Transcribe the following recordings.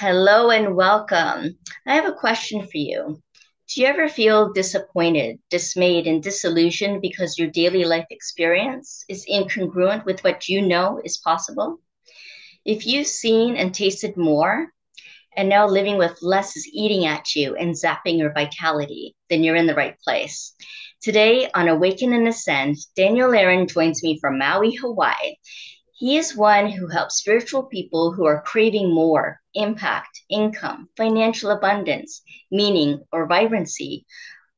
Hello and welcome. I have a question for you. Do you ever feel disappointed, dismayed, and disillusioned because your daily life experience is incongruent with what you know is possible? If you've seen and tasted more, and now living with less is eating at you and zapping your vitality, then you're in the right place. Today on Awaken and Ascend, Daniel Aaron joins me from Maui, Hawaii. He is one who helps spiritual people who are craving more impact, income, financial abundance, meaning, or vibrancy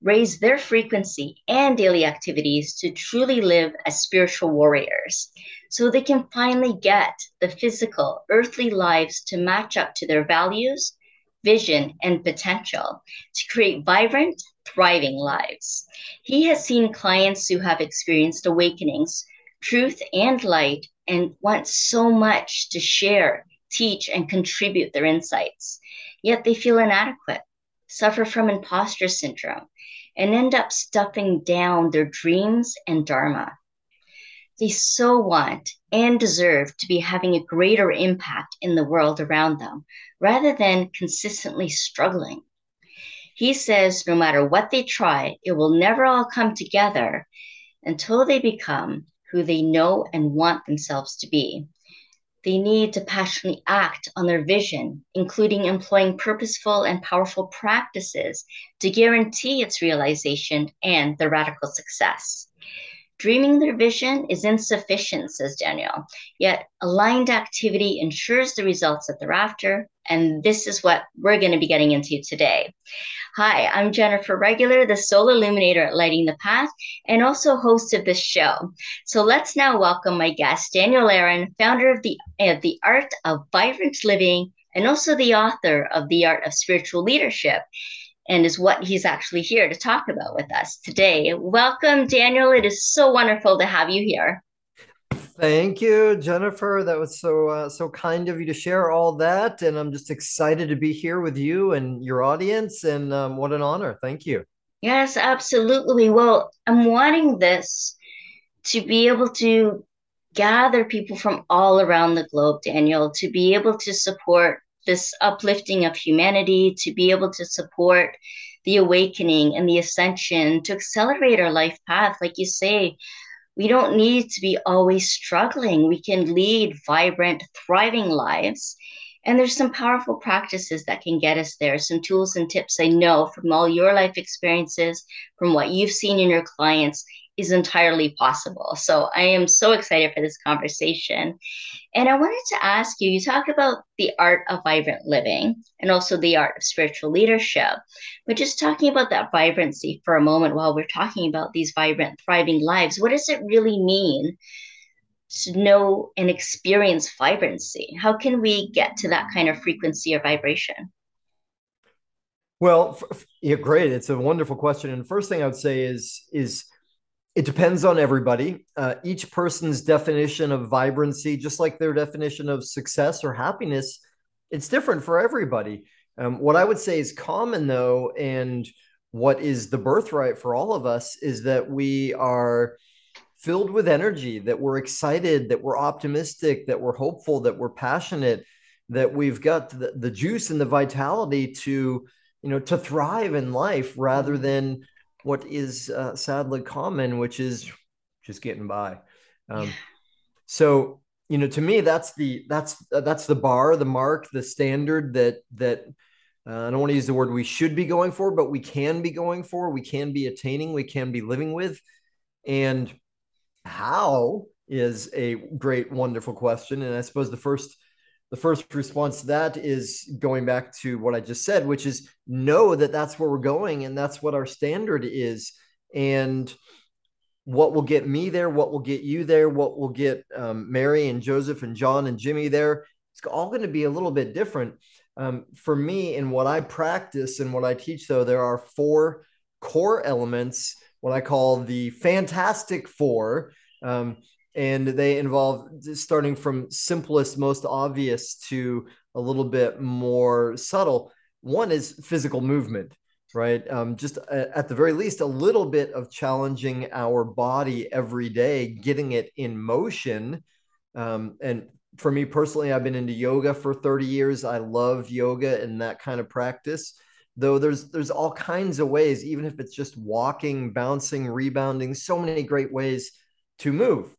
raise their frequency and daily activities to truly live as spiritual warriors so they can finally get the physical, earthly lives to match up to their values, vision, and potential to create vibrant, thriving lives. He has seen clients who have experienced awakenings, truth, and light and want so much to share, teach, and contribute their insights. Yet they feel inadequate, suffer from imposter syndrome, and end up stuffing down their dreams and Dharma. They so want and deserve to be having a greater impact in the world around them rather than consistently struggling. He says no matter what they try, it will never all come together until they become who they know and want themselves to be. They need to passionately act on their vision, including employing purposeful and powerful practices to guarantee its realization and the radical success. Dreaming their vision is insufficient, says Daniel, yet aligned activity ensures the results that they're after, and this is what we're going to be getting into today. Hi, I'm Jennifer Regular, the Soul Illuminator at Lighting the Path, and also host of this show. So let's now welcome my guest, Daniel Aaron, founder of the, uh, the Art of Vibrant Living and also the author of The Art of Spiritual Leadership and is what he's actually here to talk about with us today. Welcome, Daniel. It is so wonderful to have you here. Thank you, Jennifer. That was so uh, so kind of you to share all that, and I'm just excited to be here with you and your audience. And um, what an honor! Thank you. Yes, absolutely. Well, I'm wanting this to be able to gather people from all around the globe, Daniel, to be able to support this uplifting of humanity, to be able to support the awakening and the ascension, to accelerate our life path, like you say we don't need to be always struggling. We can lead vibrant, thriving lives. And there's some powerful practices that can get us there, some tools and tips I know from all your life experiences, from what you've seen in your clients, is entirely possible. So I am so excited for this conversation. And I wanted to ask you you talk about the art of vibrant living and also the art of spiritual leadership. But just talking about that vibrancy for a moment while we're talking about these vibrant, thriving lives, what does it really mean? To know and experience vibrancy. How can we get to that kind of frequency or vibration? Well, yeah, great. It's a wonderful question. And the first thing I would say is is it depends on everybody. Uh, each person's definition of vibrancy, just like their definition of success or happiness, it's different for everybody. Um, what I would say is common, though, and what is the birthright for all of us is that we are filled with energy, that we're excited, that we're optimistic, that we're hopeful, that we're passionate, that we've got the, the juice and the vitality to, you know, to thrive in life rather than what is uh, sadly common, which is just getting by. Um, yeah. So you know, to me, that's the that's uh, that's the bar, the mark, the standard that that uh, I don't want to use the word we should be going for, but we can be going for, we can be attaining, we can be living with, and how is a great, wonderful question. And I suppose the first the first response to that is going back to what I just said, which is know that that's where we're going and that's what our standard is. And what will get me there, what will get you there, what will get um, Mary and Joseph and John and Jimmy there, it's all going to be a little bit different. Um, for me, in what I practice and what I teach, though, there are four core elements, what I call the fantastic four. Um, and they involve starting from simplest, most obvious to a little bit more subtle. One is physical movement, right? Um, just a, at the very least, a little bit of challenging our body every day, getting it in motion. Um, and for me personally, I've been into yoga for 30 years. I love yoga and that kind of practice. Though there's there's all kinds of ways, even if it's just walking, bouncing, rebounding, so many great ways to move.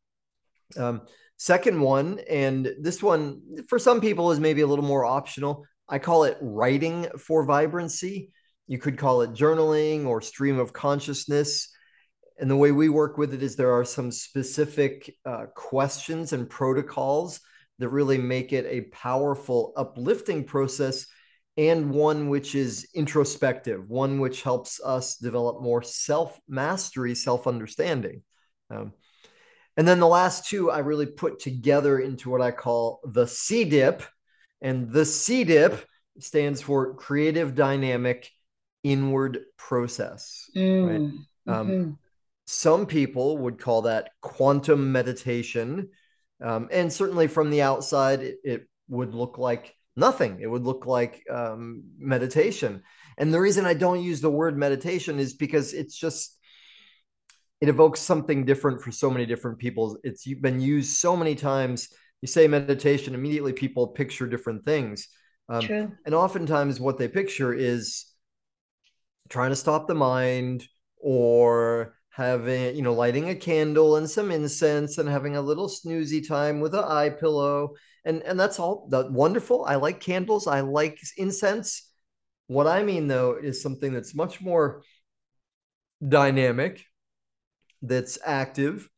Um, second one, and this one for some people is maybe a little more optional. I call it writing for vibrancy. You could call it journaling or stream of consciousness. And the way we work with it is there are some specific uh, questions and protocols that really make it a powerful, uplifting process and one which is introspective, one which helps us develop more self mastery, self understanding. Um, and then the last two I really put together into what I call the C dip. And the C dip stands for Creative Dynamic Inward Process. Mm, right? Um, mm-hmm. Some people would call that quantum meditation. Um, and certainly from the outside, it, it, would look like nothing. It would look like um, meditation. And the reason I don't use the word meditation is because it's just, it evokes something different for so many different people. It's been used so many times. You say meditation, immediately people picture different things. Um. And oftentimes, what they picture is trying to stop the mind or having, you know, lighting a candle and some incense and having a little snoozy time with an eye pillow. And, and that's all that wonderful. I like candles. I like incense. What I mean, though, is something that's much more dynamic, that's active,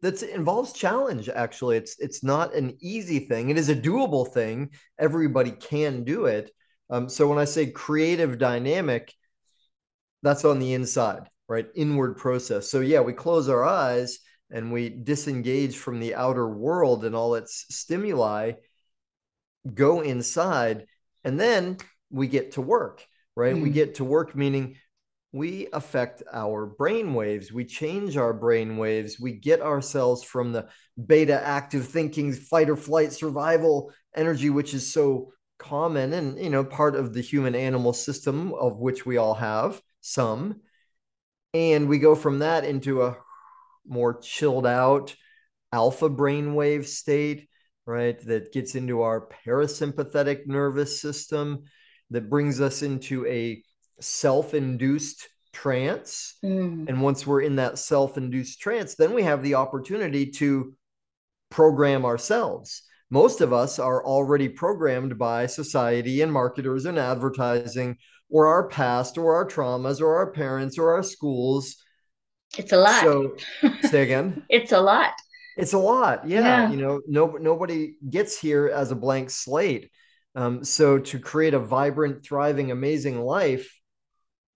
that involves challenge. Actually, it's it's not an easy thing. It is a doable thing. Everybody can do it. Um, so when I say creative dynamic, that's on the inside right inward process so yeah we close our eyes and we disengage from the outer world and all its stimuli go inside and then we get to work right mm. we get to work meaning we affect our brain waves we change our brain waves we get ourselves from the beta active thinking fight or flight survival energy which is so common and you know part of the human animal system of which we all have some and we go from that into a more chilled out alpha brainwave state, right? That gets into our parasympathetic nervous system, that brings us into a self induced trance. Mm. And once we're in that self induced trance, then we have the opportunity to program ourselves. Most of us are already programmed by society and marketers and advertising or our past or our traumas or our parents or our schools. It's a lot. So say again. it's a lot. It's a lot. Yeah. yeah. You know, no, nobody gets here as a blank slate. Um, so to create a vibrant, thriving, amazing life,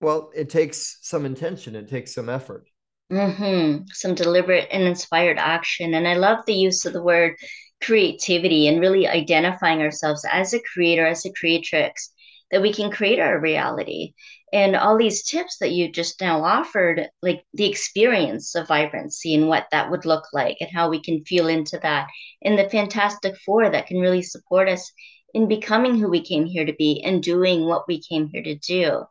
well, it takes some intention. It takes some effort. Mm-hmm. Some deliberate and inspired action. And I love the use of the word creativity and really identifying ourselves as a creator, as a creatrix that we can create our reality. And all these tips that you just now offered, like the experience of vibrancy and what that would look like and how we can feel into that, and the fantastic four that can really support us in becoming who we came here to be and doing what we came here to do.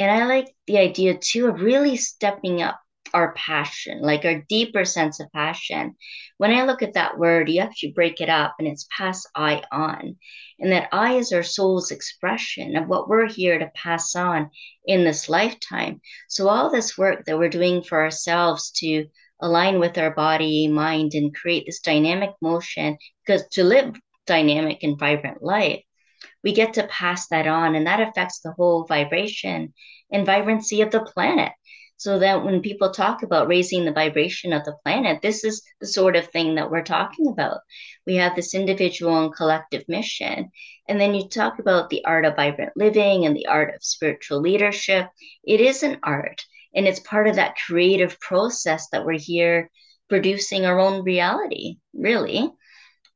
And I like the idea too of really stepping up our passion, like our deeper sense of passion. When I look at that word, you actually break it up and it's pass I on. And that I is our soul's expression of what we're here to pass on in this lifetime. So, all this work that we're doing for ourselves to align with our body, mind, and create this dynamic motion, because to live dynamic and vibrant life, we get to pass that on, and that affects the whole vibration and vibrancy of the planet so that when people talk about raising the vibration of the planet, this is the sort of thing that we're talking about. We have this individual and collective mission. And then you talk about the art of vibrant living and the art of spiritual leadership. It is an art, and it's part of that creative process that we're here producing our own reality, really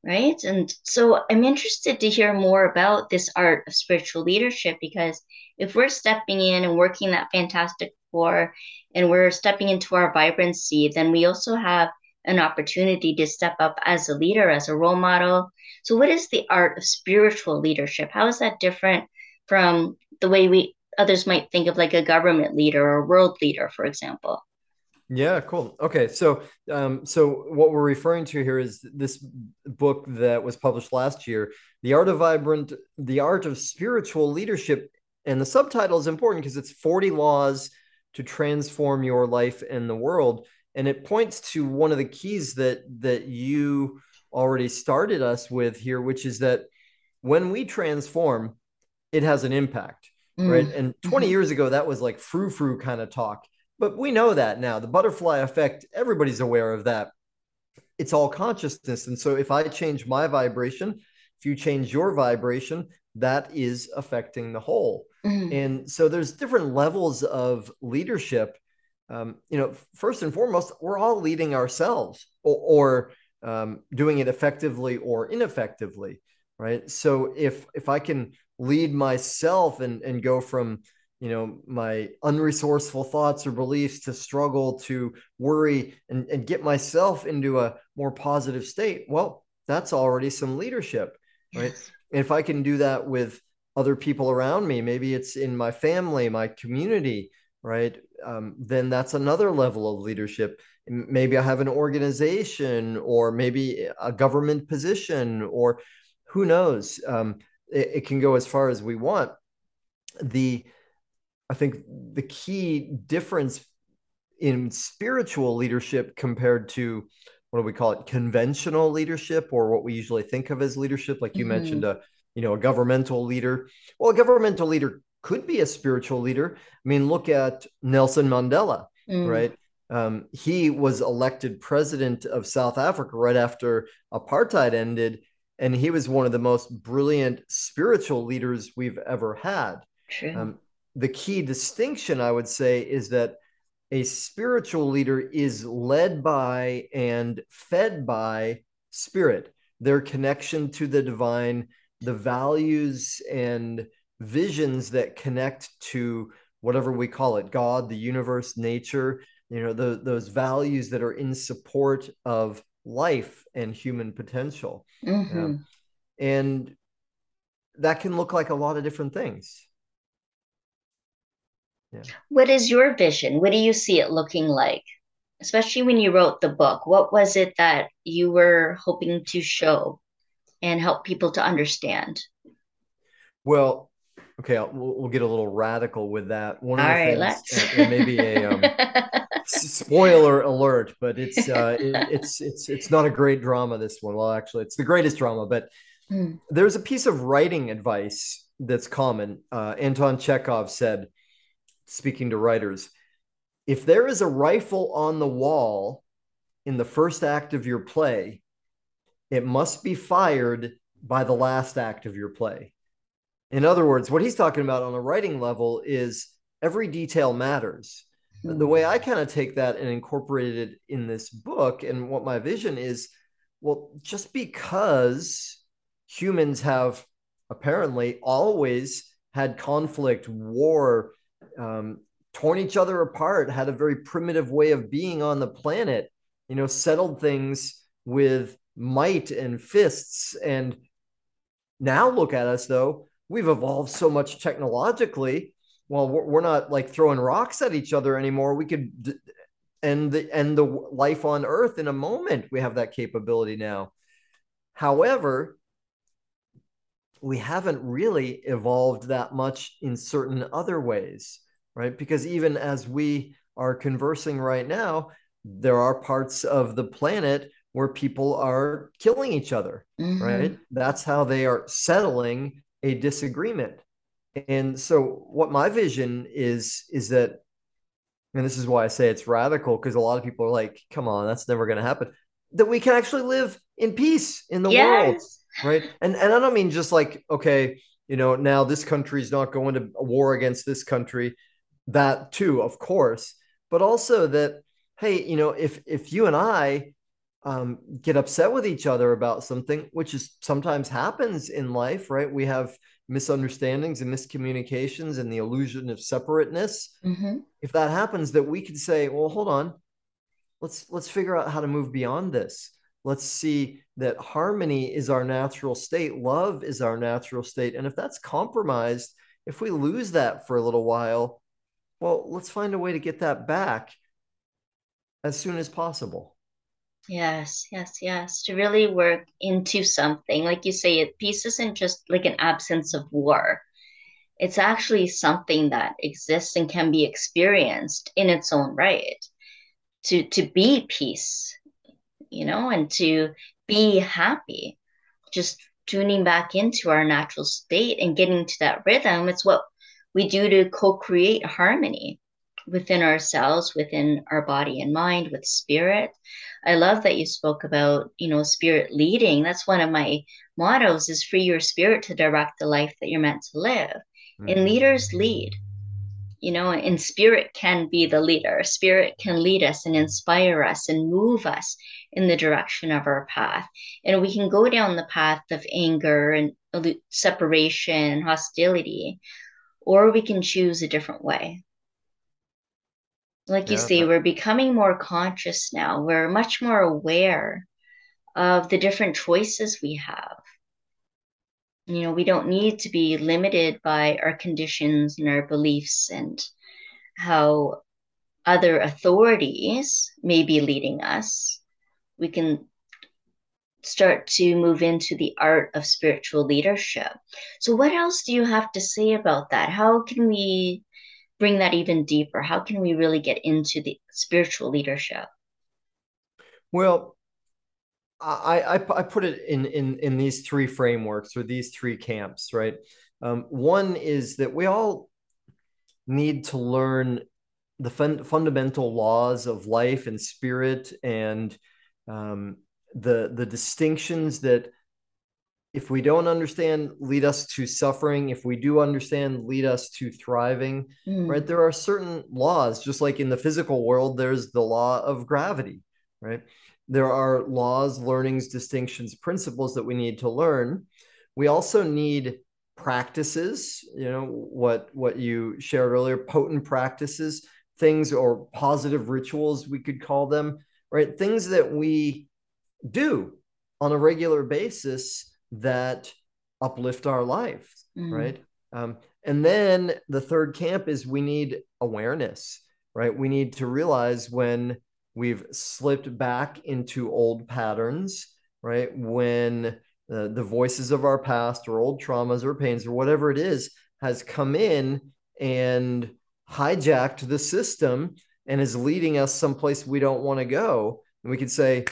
right? And so I'm interested to hear more about this art of spiritual leadership because if we're stepping in and working that fantastic four and we're stepping into our vibrancy, then we also have an opportunity to step up as a leader, as a role model. So, what is the art of spiritual leadership? How is that different from the way we others might think of like a government leader or world leader, for example? Yeah, cool. Okay, so um, so what we're referring to here is this book that was published last year, "The Art of Vibrant, The Art of Spiritual Leadership," and the subtitle is important because it's 40 laws to transform your life and the world, and it points to one of the keys that that you already started us with here, which is that when we transform, it has an impact, mm. right? And 20 mm-hmm. years ago, that was like frou frou kind of talk but we know that now. The butterfly effect, everybody's aware of that. It's all consciousness. And so if I change my vibration, if you change your vibration, that is affecting the whole. Mm-hmm. And so there's different levels of leadership. Um, you know, first and foremost, we're all leading ourselves or, or um, doing it effectively or ineffectively, right? So if if I can lead myself and and go from you know my unresourceful thoughts or beliefs to struggle to worry and, and get myself into a more positive state well that's already some leadership right? Yes. and if i can do that with other people around me maybe it's in my family my community right? Um, then that's another level of leadership. Maybe i have an organization or maybe a government position or who knows? Um, it, it can go as far as we want. The I think the key difference in spiritual leadership compared to what do we call it conventional leadership or what we usually think of as leadership like you mm-hmm. mentioned a you know a governmental leader. Well a governmental leader could be a spiritual leader. I mean look at nelson mandela mm. right? Um, he was elected president of south africa right after apartheid ended and he was one of the most brilliant spiritual leaders we've ever had. Um, the key distinction, I would say, is that a spiritual leader is led by and fed by spirit, their connection to the divine, the values and visions that connect to whatever we call it God, the universe, nature, you know, the, those values that are in support of life and human potential. Mm-hmm. and that can look like a lot of different things. Yeah. What is your vision? What do you see it looking like? Especially when you wrote the book, what was it that you were hoping to show and help people to understand? Well, okay, we'll, we'll get a little radical with that. One of All the right, things, let's. maybe a um, spoiler alert, but it's uh, it, it's it's it's not a great drama. This one, well, actually, it's the greatest drama. But mm. there's a piece of writing advice that's common. Uh, Anton Chekhov said, speaking to writers, if there is a rifle on the wall in the first act of your play, it must be fired by the last act of your play. In other words, what he's talking about on a writing level is every detail matters. Mm-hmm. The way I kind of take that and incorporate it in this book, and what my vision is well, just because humans have apparently always had conflict, war, um, torn each other apart, had a very primitive way of being on the planet, you know, settled things with might and fists. And now look at us, though. We've evolved so much technologically. Well, we're not like throwing rocks at each other anymore. We could end the end the life on Earth in a moment. We have that capability now. However, we haven't really evolved that much in certain other ways right? Because even as we are conversing right now, there are parts of the planet where people are killing each other, mm-hmm. right? That's how they are settling a disagreement. And so what my vision is is that and this is why I say it's radical because a lot of people are like, come on, that's never going to happen. That we can actually live in peace in the yes. world, right? And and I don't mean just like, okay, you know, now this country is not going to war against this country that too, of course, but also that hey, you know, if if you and I um, get upset with each other about something, which is sometimes happens in life, right? We have misunderstandings and miscommunications and the illusion of separateness. Mm-hmm. If that happens, that we can say, well, hold on, let's let's figure out how to move beyond this. Let's see that harmony is our natural state, love is our natural state, and if that's compromised, if we lose that for a little while, well, let's find a way to get that back. as soon as possible. Yes, yes, yes. To really work into something. Like you say, it peace isn't just like an absence of war. It's actually something that exists and can be experienced in its own right. To to be peace, you know, and to be happy. Just tuning back into our natural state and getting to that rhythm. It's what we do to co-create harmony within ourselves, within our body and mind, with spirit. I love that you spoke about, you know, spirit leading. That's one of my mottos is free your spirit to direct the life that you're meant to live. Mm-hmm. And leaders lead. You know, and spirit can be the leader. Spirit can lead us and inspire us and move us in the direction of our path. And we can go down the path of anger and separation and hostility, or we can choose a different way like you yeah, say, but... we're becoming more conscious now. We're much more aware of the different choices we have. You know, we don't need to be limited by our conditions and our beliefs and how other authorities may be leading us. We can start to move into the art of spiritual leadership. So, what else do you have to say about that? How can we bring that even deeper? How can we really get into the spiritual leadership? Well, I, I, I put it in, in, in these three frameworks or these three camps, right? Um, one is that we all need to learn the fun, fundamental laws of life and spirit and um, the the distinctions that if we don't understand lead us to suffering. If we do understand lead us to thriving mm. right? There are certain laws just like in the physical world there's the law of gravity right? There are laws learnings distinctions principles that we need to learn. We also need practices you know what what you shared earlier potent practices things or positive rituals we could call them right things that we do on a regular basis that uplift our lives, mm. right? Um, and then the third camp is we need awareness, right? We need to realize when we've slipped back into old patterns, right? When uh, the voices of our past or old traumas or pains or whatever it is has come in and hijacked the system and is leading us someplace we don't want to go. And we could say,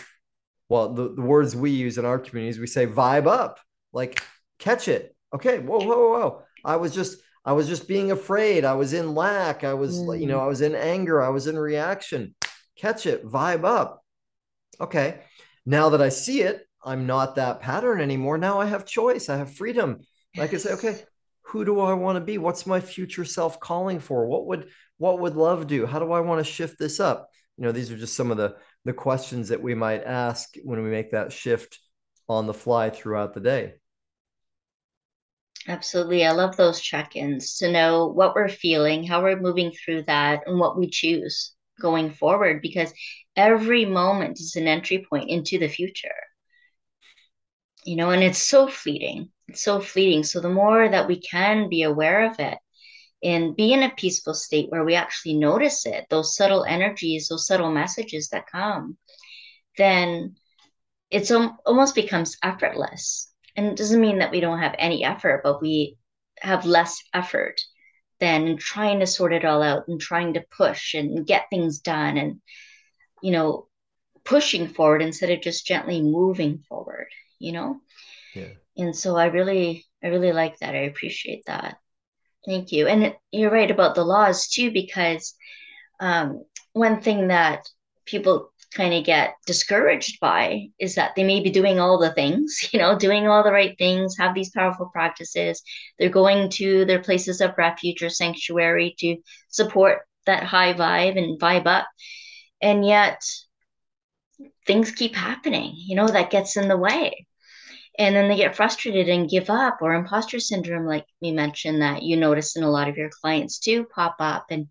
well, the, the words we use in our communities, we say vibe up, like catch it. Okay, whoa, whoa, whoa. I was just I was just being afraid. I was in lack. I was, mm. you know, I was in anger. I was in reaction. Catch it, vibe up. Okay. Now that I see it, I'm not that pattern anymore. Now I have choice. I have freedom. I can say, okay, who do I want to be? What's my future self calling for? What would what would love do? How do I want to shift this up? You know, these are just some of the the questions that we might ask when we make that shift on the fly throughout the day. Absolutely. I love those check ins to know what we're feeling, how we're moving through that, and what we choose going forward because every moment is an entry point into the future. You know, and it's so fleeting. It's so fleeting. So the more that we can be aware of it, and be in a peaceful state where we actually notice it, those subtle energies, those subtle messages that come, then it's almost becomes effortless. And it doesn't mean that we don't have any effort, but we have less effort than trying to sort it all out and trying to push and get things done and, you know, pushing forward instead of just gently moving forward, you know? Yeah. And so I really, I really like that. I appreciate that. Thank you. And you're right about the laws too, because um, one thing that people kind of get discouraged by is that they may be doing all the things, you know, doing all the right things, have these powerful practices. They're going to their places of refuge or sanctuary to support that high vibe and vibe up. And yet things keep happening, you know, that gets in the way and then they get frustrated and give up or imposter syndrome like you mentioned that you notice in a lot of your clients too pop up. And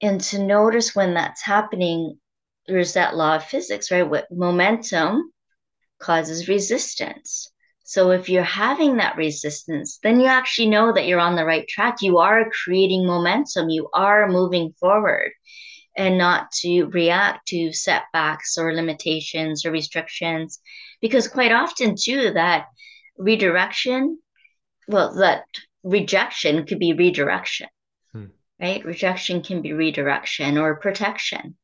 and to notice when that's happening there's that law of physics right? What momentum causes resistance. So if you're having that resistance then you actually know that you're on the right track. You are creating momentum. You are moving forward and not to react to setbacks or limitations or restrictions because quite often too that redirection well that rejection could be redirection hmm. right? Rejection can be redirection or protection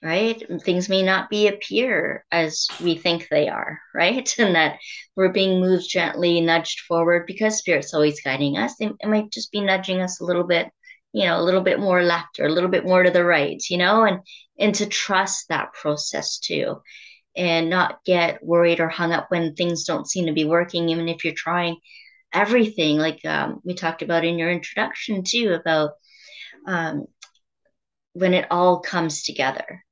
right? Things may not be appear as we think they are right? And that we're being moved gently nudged forward because spirit's always guiding us. It might just be nudging us a little bit you know a little bit more left or a little bit more to the right you know and and to trust that process too and not get worried or hung up when things don't seem to be working even if you're trying everything like um, we talked about in your introduction too about um, when it all comes together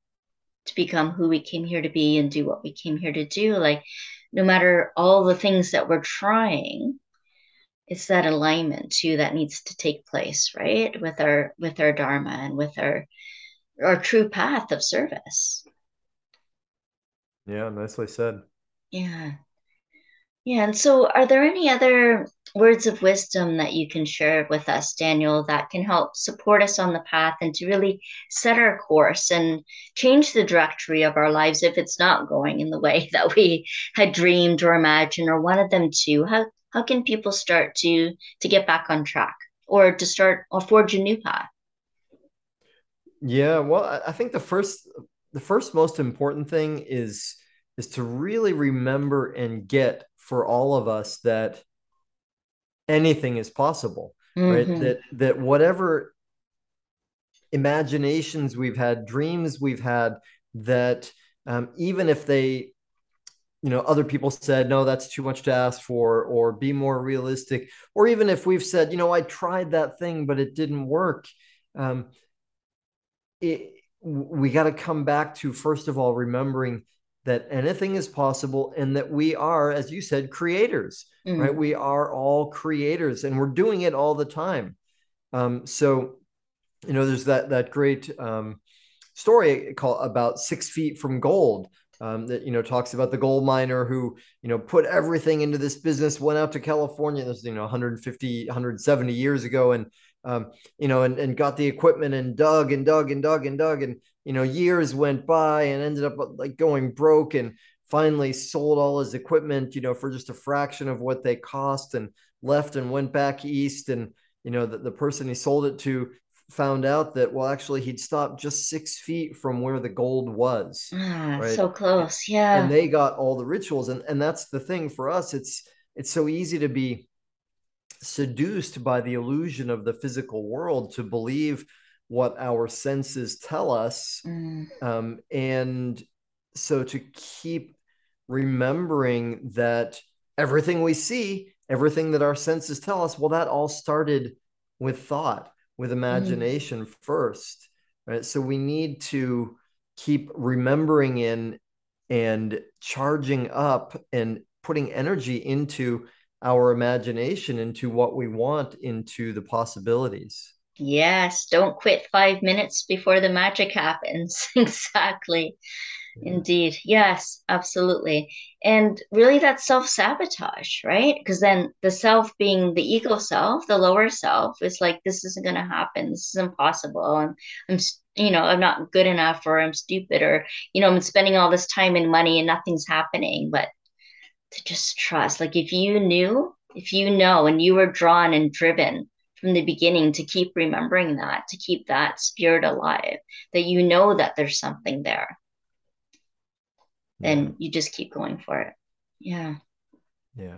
to become who we came here to be and do what we came here to do like no matter all the things that we're trying it's that alignment too that needs to take place right with our with our dharma and with our our true path of service yeah nicely said. Yeah. Yeah and so are there any other words of wisdom that you can share with us daniel that can help support us on the path and to really set our course and change the trajectory of our lives if it's not going in the way that we had dreamed or imagined or wanted them to? How how can people start to to get back on track or to start or forge a new path? Yeah well i think the first the first most important thing is is to really remember and get for all of us that anything is possible mm-hmm. right that that whatever imaginations we've had dreams we've had that um, even if they you know other people said no that's too much to ask for or be more realistic or even if we've said you know i tried that thing but it didn't work um, it, we got to come back to first of all remembering that anything is possible and that we are as you said creators mm-hmm. right we are all creators and we're doing it all the time um, so you know there's that that great um, story called about six feet from gold um, that you know talks about the gold miner who you know put everything into this business went out to california this you know 150 170 years ago and um, you know and, and got the equipment and dug and dug and dug and dug and you know years went by and ended up like going broke and finally sold all his equipment you know for just a fraction of what they cost and left and went back east. And you know the, the person he sold it to found out that well actually he'd stopped just six feet from where the gold was ah, right? so close. Yeah. And they got all the rituals. And and that's the thing for us. It's it's so easy to be seduced by the illusion of the physical world to believe what our senses tell us mm. um, and so to keep remembering that everything we see everything that our senses tell us well that all started with thought with mm. imagination mm. first right so we need to keep remembering in and charging up and putting energy into our imagination into what we want into the possibilities yes don't quit five minutes before the magic happens exactly Indeed. Yes, absolutely. And really that's self-sabotage, right? Because then the self being the ego self, the lower self is like, this isn't going to happen. This is impossible. And I'm, you know, I'm not good enough or I'm stupid or, you know, I'm spending all this time and money and nothing's happening. But to just trust, like if you knew, if you know, and you were drawn and driven from the beginning to keep remembering that, to keep that spirit alive, that you know that there's something there then you just keep going for it. Yeah. Yeah.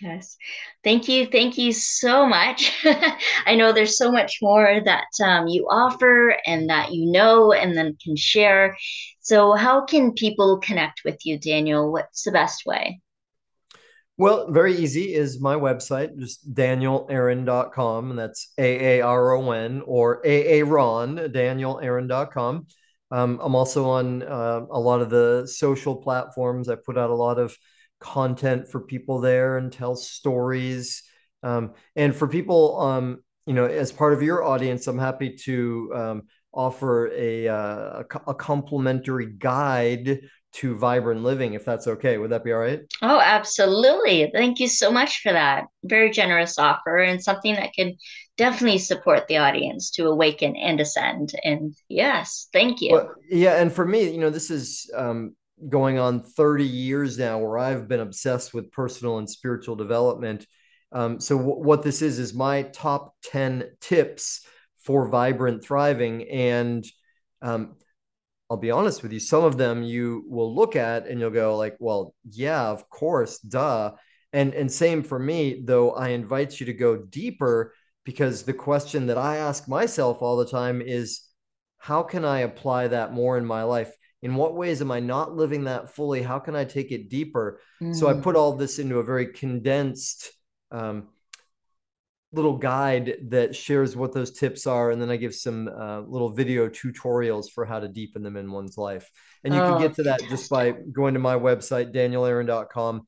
Yes. Thank you. Thank you so much. I know there's so much more that um, you offer and that you know and then can share. So, how can people connect with you, Daniel? What's the best way? Well, very easy is my website, just danielaaron.com, and that's A A R O N or A A Ron, danielaaron.com. Um, I'm also on uh, a lot of the social platforms. I put out a lot of content for people there and tell stories. Um, and for people, um, you know, as part of your audience, I'm happy to um, offer a, uh, a complimentary guide to vibrant living, if that's okay. Would that be all right? Oh, absolutely. Thank you so much for that. Very generous offer and something that could definitely support the audience to awaken and ascend. And yes, thank you. Well, yeah, and for me, you know, this is um, going on 30 years now where I've been obsessed with personal and spiritual development. Um, so w- what this is is my top 10 tips for vibrant thriving and um, I'll be honest with you, some of them you will look at and you'll go like, well, yeah, of course, duh. And and same for me, though I invite you to go deeper because the question that I ask myself all the time is how can I apply that more in my life? In what ways am I not living that fully? How can I take it deeper? Mm. So I put all this into a very condensed um, little guide that shares what those tips are and then i give some uh, little video tutorials for how to deepen them in one's life. And you oh, can get to that just by going to my website danielaaron.com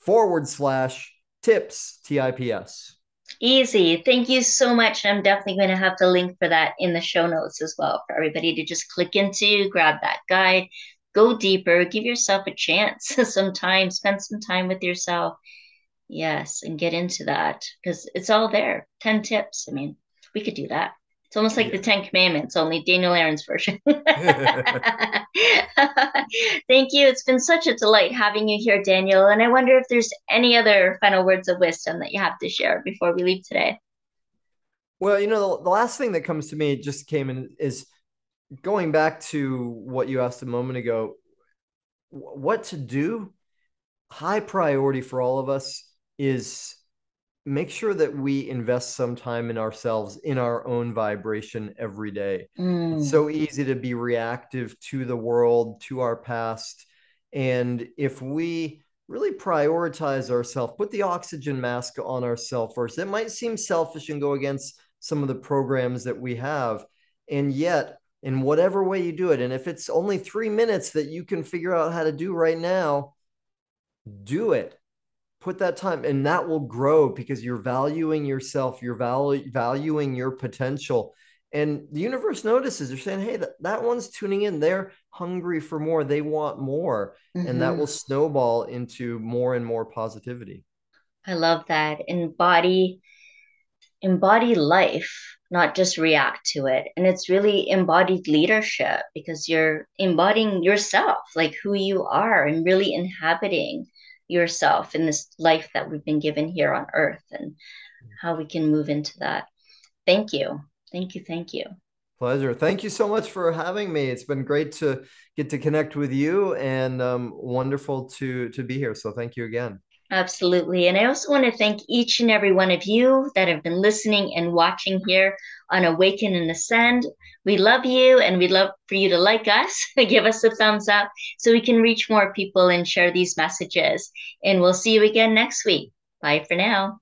forward slash tips tips easy. Thank you so much. I'm definitely going to have the link for that in the show notes as well for everybody to just click into grab that guide go deeper give yourself a chance some time spend some time with yourself Yes, and get into that because it's all there. 10 tips. I mean, we could do that. It's almost like yeah. the Ten Commandments, only Daniel Aaron's version. Thank you. It's been such a delight having you here, Daniel. And I wonder if there's any other final words of wisdom that you have to share before we leave today. Well, you know, the, the last thing that comes to me just came in is going back to what you asked a moment ago what to do high priority for all of us is make sure that we invest some time in ourselves in our own vibration every day. Mm. It's so easy to be reactive to the world, to our past. And if we really prioritize ourselves, put the oxygen mask on ourselves first, it might seem selfish and go against some of the programs that we have. And yet, in whatever way you do it, and if it's only three minutes that you can figure out how to do right now, do it put that time and that will grow because you're valuing yourself you're valu- valuing your potential. And the universe notices they're saying hey that, that one's tuning in. They're hungry for more. They want more. Mm-hmm. and that mm-hmm. will snowball into more and more positivity. I love that. Embody embody life not just react to it. And it's really embodied leadership because you're embodying yourself like who you are and really inhabiting yourself in this life that we've been given here on earth and how we can move into that. Thank you. Thank you. Thank you. Pleasure. Thank you so much for having me. It's been great to get to connect with you and um, wonderful to to be here. So thank you again. Absolutely. And I also want to thank each and every one of you that have been listening and watching here on Awaken and Ascend. We love you and we'd love for you to like us, give us a thumbs up so we can reach more people and share these messages. And we'll see you again next week. Bye for now.